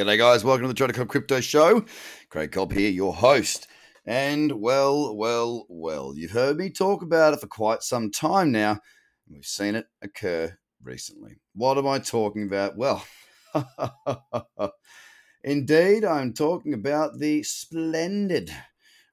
G'day, guys. Welcome to the Trader Cobb Crypto Show. Craig Cobb here, your host. And well, well, well, you've heard me talk about it for quite some time now. And we've seen it occur recently. What am I talking about? Well, indeed, I'm talking about the splendid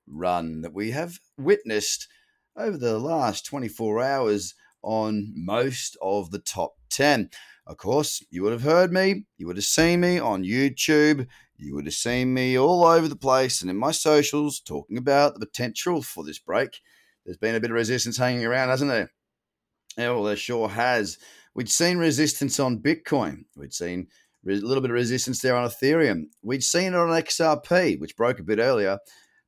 run that we have witnessed over the last 24 hours on most of the top 10. Of course, you would have heard me, you would have seen me on YouTube, you would have seen me all over the place and in my socials talking about the potential for this break. There's been a bit of resistance hanging around, hasn't there? Yeah, well, there sure has. We'd seen resistance on Bitcoin. We'd seen a little bit of resistance there on Ethereum. We'd seen it on XRP, which broke a bit earlier.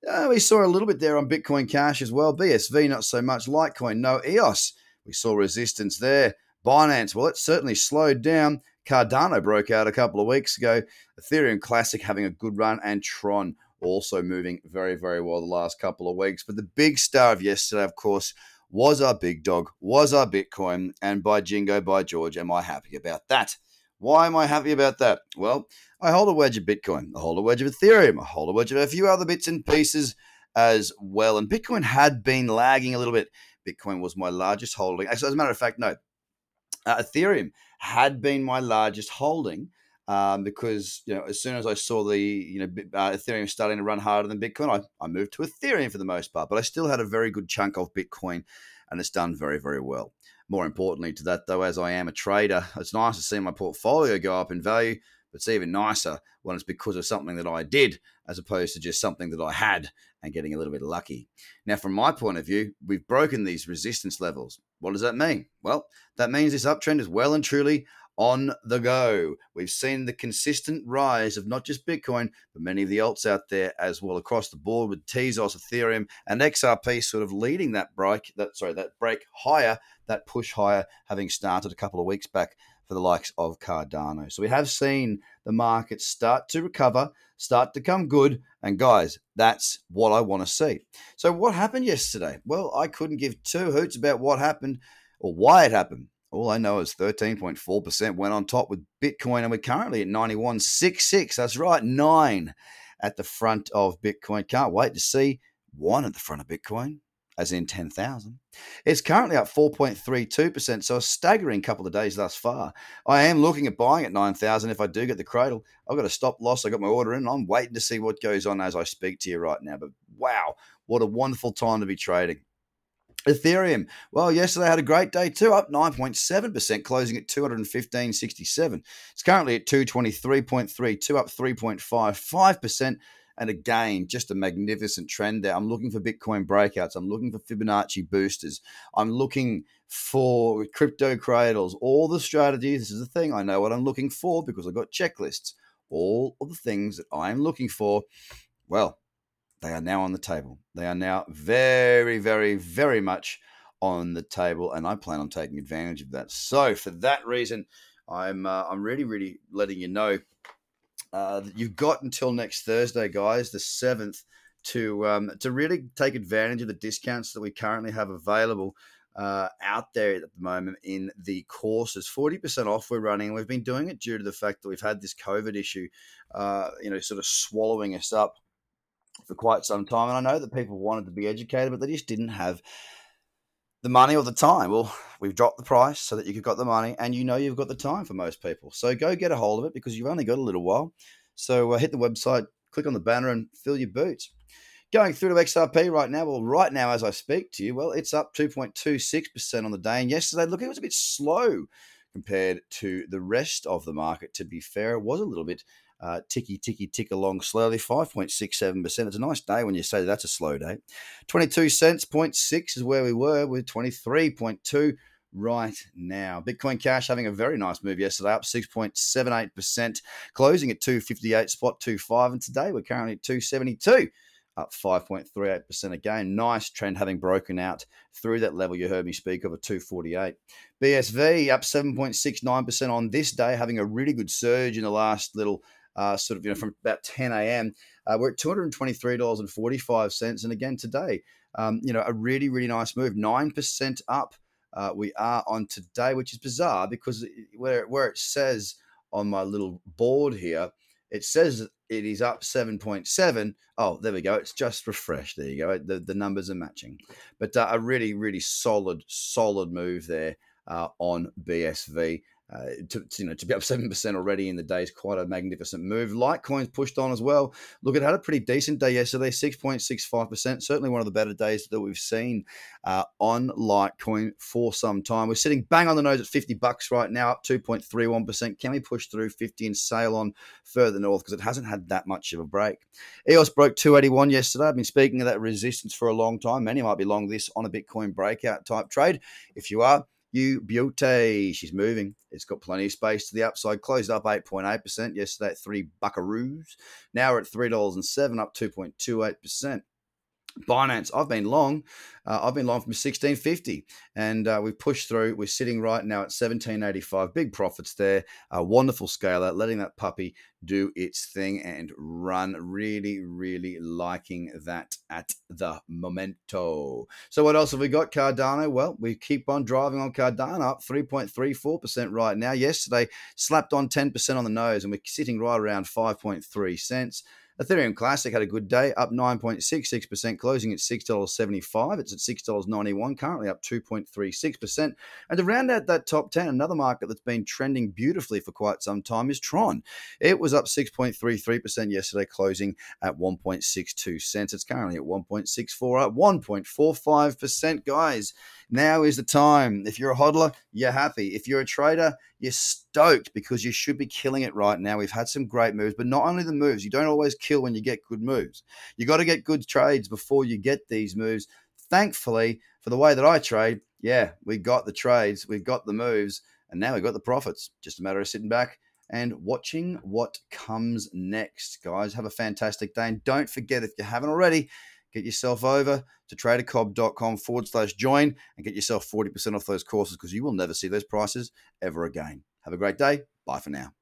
Uh, we saw a little bit there on Bitcoin Cash as well. BSV, not so much. Litecoin, no. EOS, we saw resistance there. Binance, well, it certainly slowed down. Cardano broke out a couple of weeks ago. Ethereum Classic having a good run, and Tron also moving very, very well the last couple of weeks. But the big star of yesterday, of course, was our big dog, was our Bitcoin. And by jingo, by George, am I happy about that? Why am I happy about that? Well, I hold a wedge of Bitcoin, I hold a wedge of Ethereum, I hold a wedge of a few other bits and pieces as well. And Bitcoin had been lagging a little bit. Bitcoin was my largest holding. As a matter of fact, no, uh, Ethereum had been my largest holding um, because you know as soon as I saw the you know uh, Ethereum starting to run harder than Bitcoin, I, I moved to Ethereum for the most part. But I still had a very good chunk of Bitcoin, and it's done very very well. More importantly to that though, as I am a trader, it's nice to see my portfolio go up in value. But it's even nicer when it's because of something that I did as opposed to just something that I had and getting a little bit lucky. Now, from my point of view, we've broken these resistance levels. What does that mean? Well, that means this uptrend is well and truly on the go. We've seen the consistent rise of not just Bitcoin, but many of the alts out there as well across the board with Tezos, Ethereum, and XRP sort of leading that break, that sorry, that break higher, that push higher, having started a couple of weeks back for the likes of Cardano. So we have seen the market start to recover, start to come good. And guys, that's what I want to see. So what happened yesterday? Well, I couldn't give two hoots about what happened or why it happened. All I know is 13.4% went on top with Bitcoin, and we're currently at 91.66. That's right, nine at the front of Bitcoin. Can't wait to see one at the front of Bitcoin, as in 10,000. It's currently up 4.32%, so a staggering couple of days thus far. I am looking at buying at 9,000 if I do get the cradle. I've got a stop loss, I've got my order in. I'm waiting to see what goes on as I speak to you right now. But wow, what a wonderful time to be trading. Ethereum, well, yesterday had a great day too, up 9.7%, closing at 215.67. It's currently at 223.32, up 3.55%. And again, just a magnificent trend there. I'm looking for Bitcoin breakouts. I'm looking for Fibonacci boosters. I'm looking for crypto cradles, all the strategies. This is the thing. I know what I'm looking for because I've got checklists. All of the things that I'm looking for, well, they are now on the table. They are now very, very, very much on the table, and I plan on taking advantage of that. So, for that reason, I'm uh, I'm really, really letting you know uh, you've got until next Thursday, guys, the seventh, to um, to really take advantage of the discounts that we currently have available uh, out there at the moment in the courses. Forty percent off we're running. We've been doing it due to the fact that we've had this COVID issue, uh, you know, sort of swallowing us up for quite some time. And I know that people wanted to be educated, but they just didn't have the money or the time. Well, we've dropped the price so that you have got the money and you know you've got the time for most people. So go get a hold of it because you've only got a little while. So uh, hit the website, click on the banner and fill your boots. Going through to XRP right now. Well, right now, as I speak to you, well, it's up 2.26% on the day. And yesterday, look, it was a bit slow compared to the rest of the market. To be fair, it was a little bit uh, ticky, ticky, tick along slowly. 5.67%. It's a nice day when you say that's a slow day. 22 cents, 0.6 is where we were with 23.2 right now. Bitcoin Cash having a very nice move yesterday, up 6.78%, closing at 258 spot 25. And today we're currently at 272 up 5.38% again. Nice trend having broken out through that level you heard me speak of a 248. BSV up 7.69% on this day, having a really good surge in the last little uh, sort of, you know, from about 10 a.m. Uh, we're at $223.45. And again, today, um, you know, a really, really nice move, 9% up. Uh, we are on today, which is bizarre because where, where it says on my little board here, it says it is up 7.7. Oh, there we go. It's just refreshed. There you go. The, the numbers are matching. But uh, a really, really solid, solid move there uh, on BSV. Uh, to, you know to be up seven percent already in the day is quite a magnificent move. Litecoin's pushed on as well. Look, it had a pretty decent day yesterday, six point six five percent. Certainly one of the better days that we've seen uh, on Litecoin for some time. We're sitting bang on the nose at fifty bucks right now, up two point three one percent. Can we push through fifty and sail on further north because it hasn't had that much of a break? EOS broke two eighty one yesterday. I've been speaking of that resistance for a long time. Many might be long this on a Bitcoin breakout type trade. If you are you Beauty. She's moving. It's got plenty of space to the upside. Closed up 8.8% yesterday at three buckaroos. Now we're at $3.07, up 2.28%. Binance, I've been long. Uh, I've been long from 1650, and uh, we've pushed through. We're sitting right now at 1785. Big profits there. A wonderful scaler, letting that puppy do its thing and run. Really, really liking that at the momento. So, what else have we got? Cardano. Well, we keep on driving on Cardano up 3.34% right now. Yesterday, slapped on 10% on the nose, and we're sitting right around 5.3 cents. Ethereum Classic had a good day, up 9.66%, closing at $6.75. It's at $6.91, currently up 2.36%. And to round out that top 10, another market that's been trending beautifully for quite some time is Tron. It was up 6.33% yesterday, closing at 1.62 cents. It's currently at 1.64, up 1.45%, guys. Now is the time. If you're a hodler, you're happy. If you're a trader, you're stoked because you should be killing it right now. We've had some great moves, but not only the moves, you don't always kill when you get good moves. You got to get good trades before you get these moves. Thankfully, for the way that I trade, yeah, we got the trades, we've got the moves, and now we've got the profits. Just a matter of sitting back and watching what comes next, guys. Have a fantastic day. And don't forget, if you haven't already, get yourself over to tradercobb.com forward slash join and get yourself 40% off those courses because you will never see those prices ever again. Have a great day. Bye for now.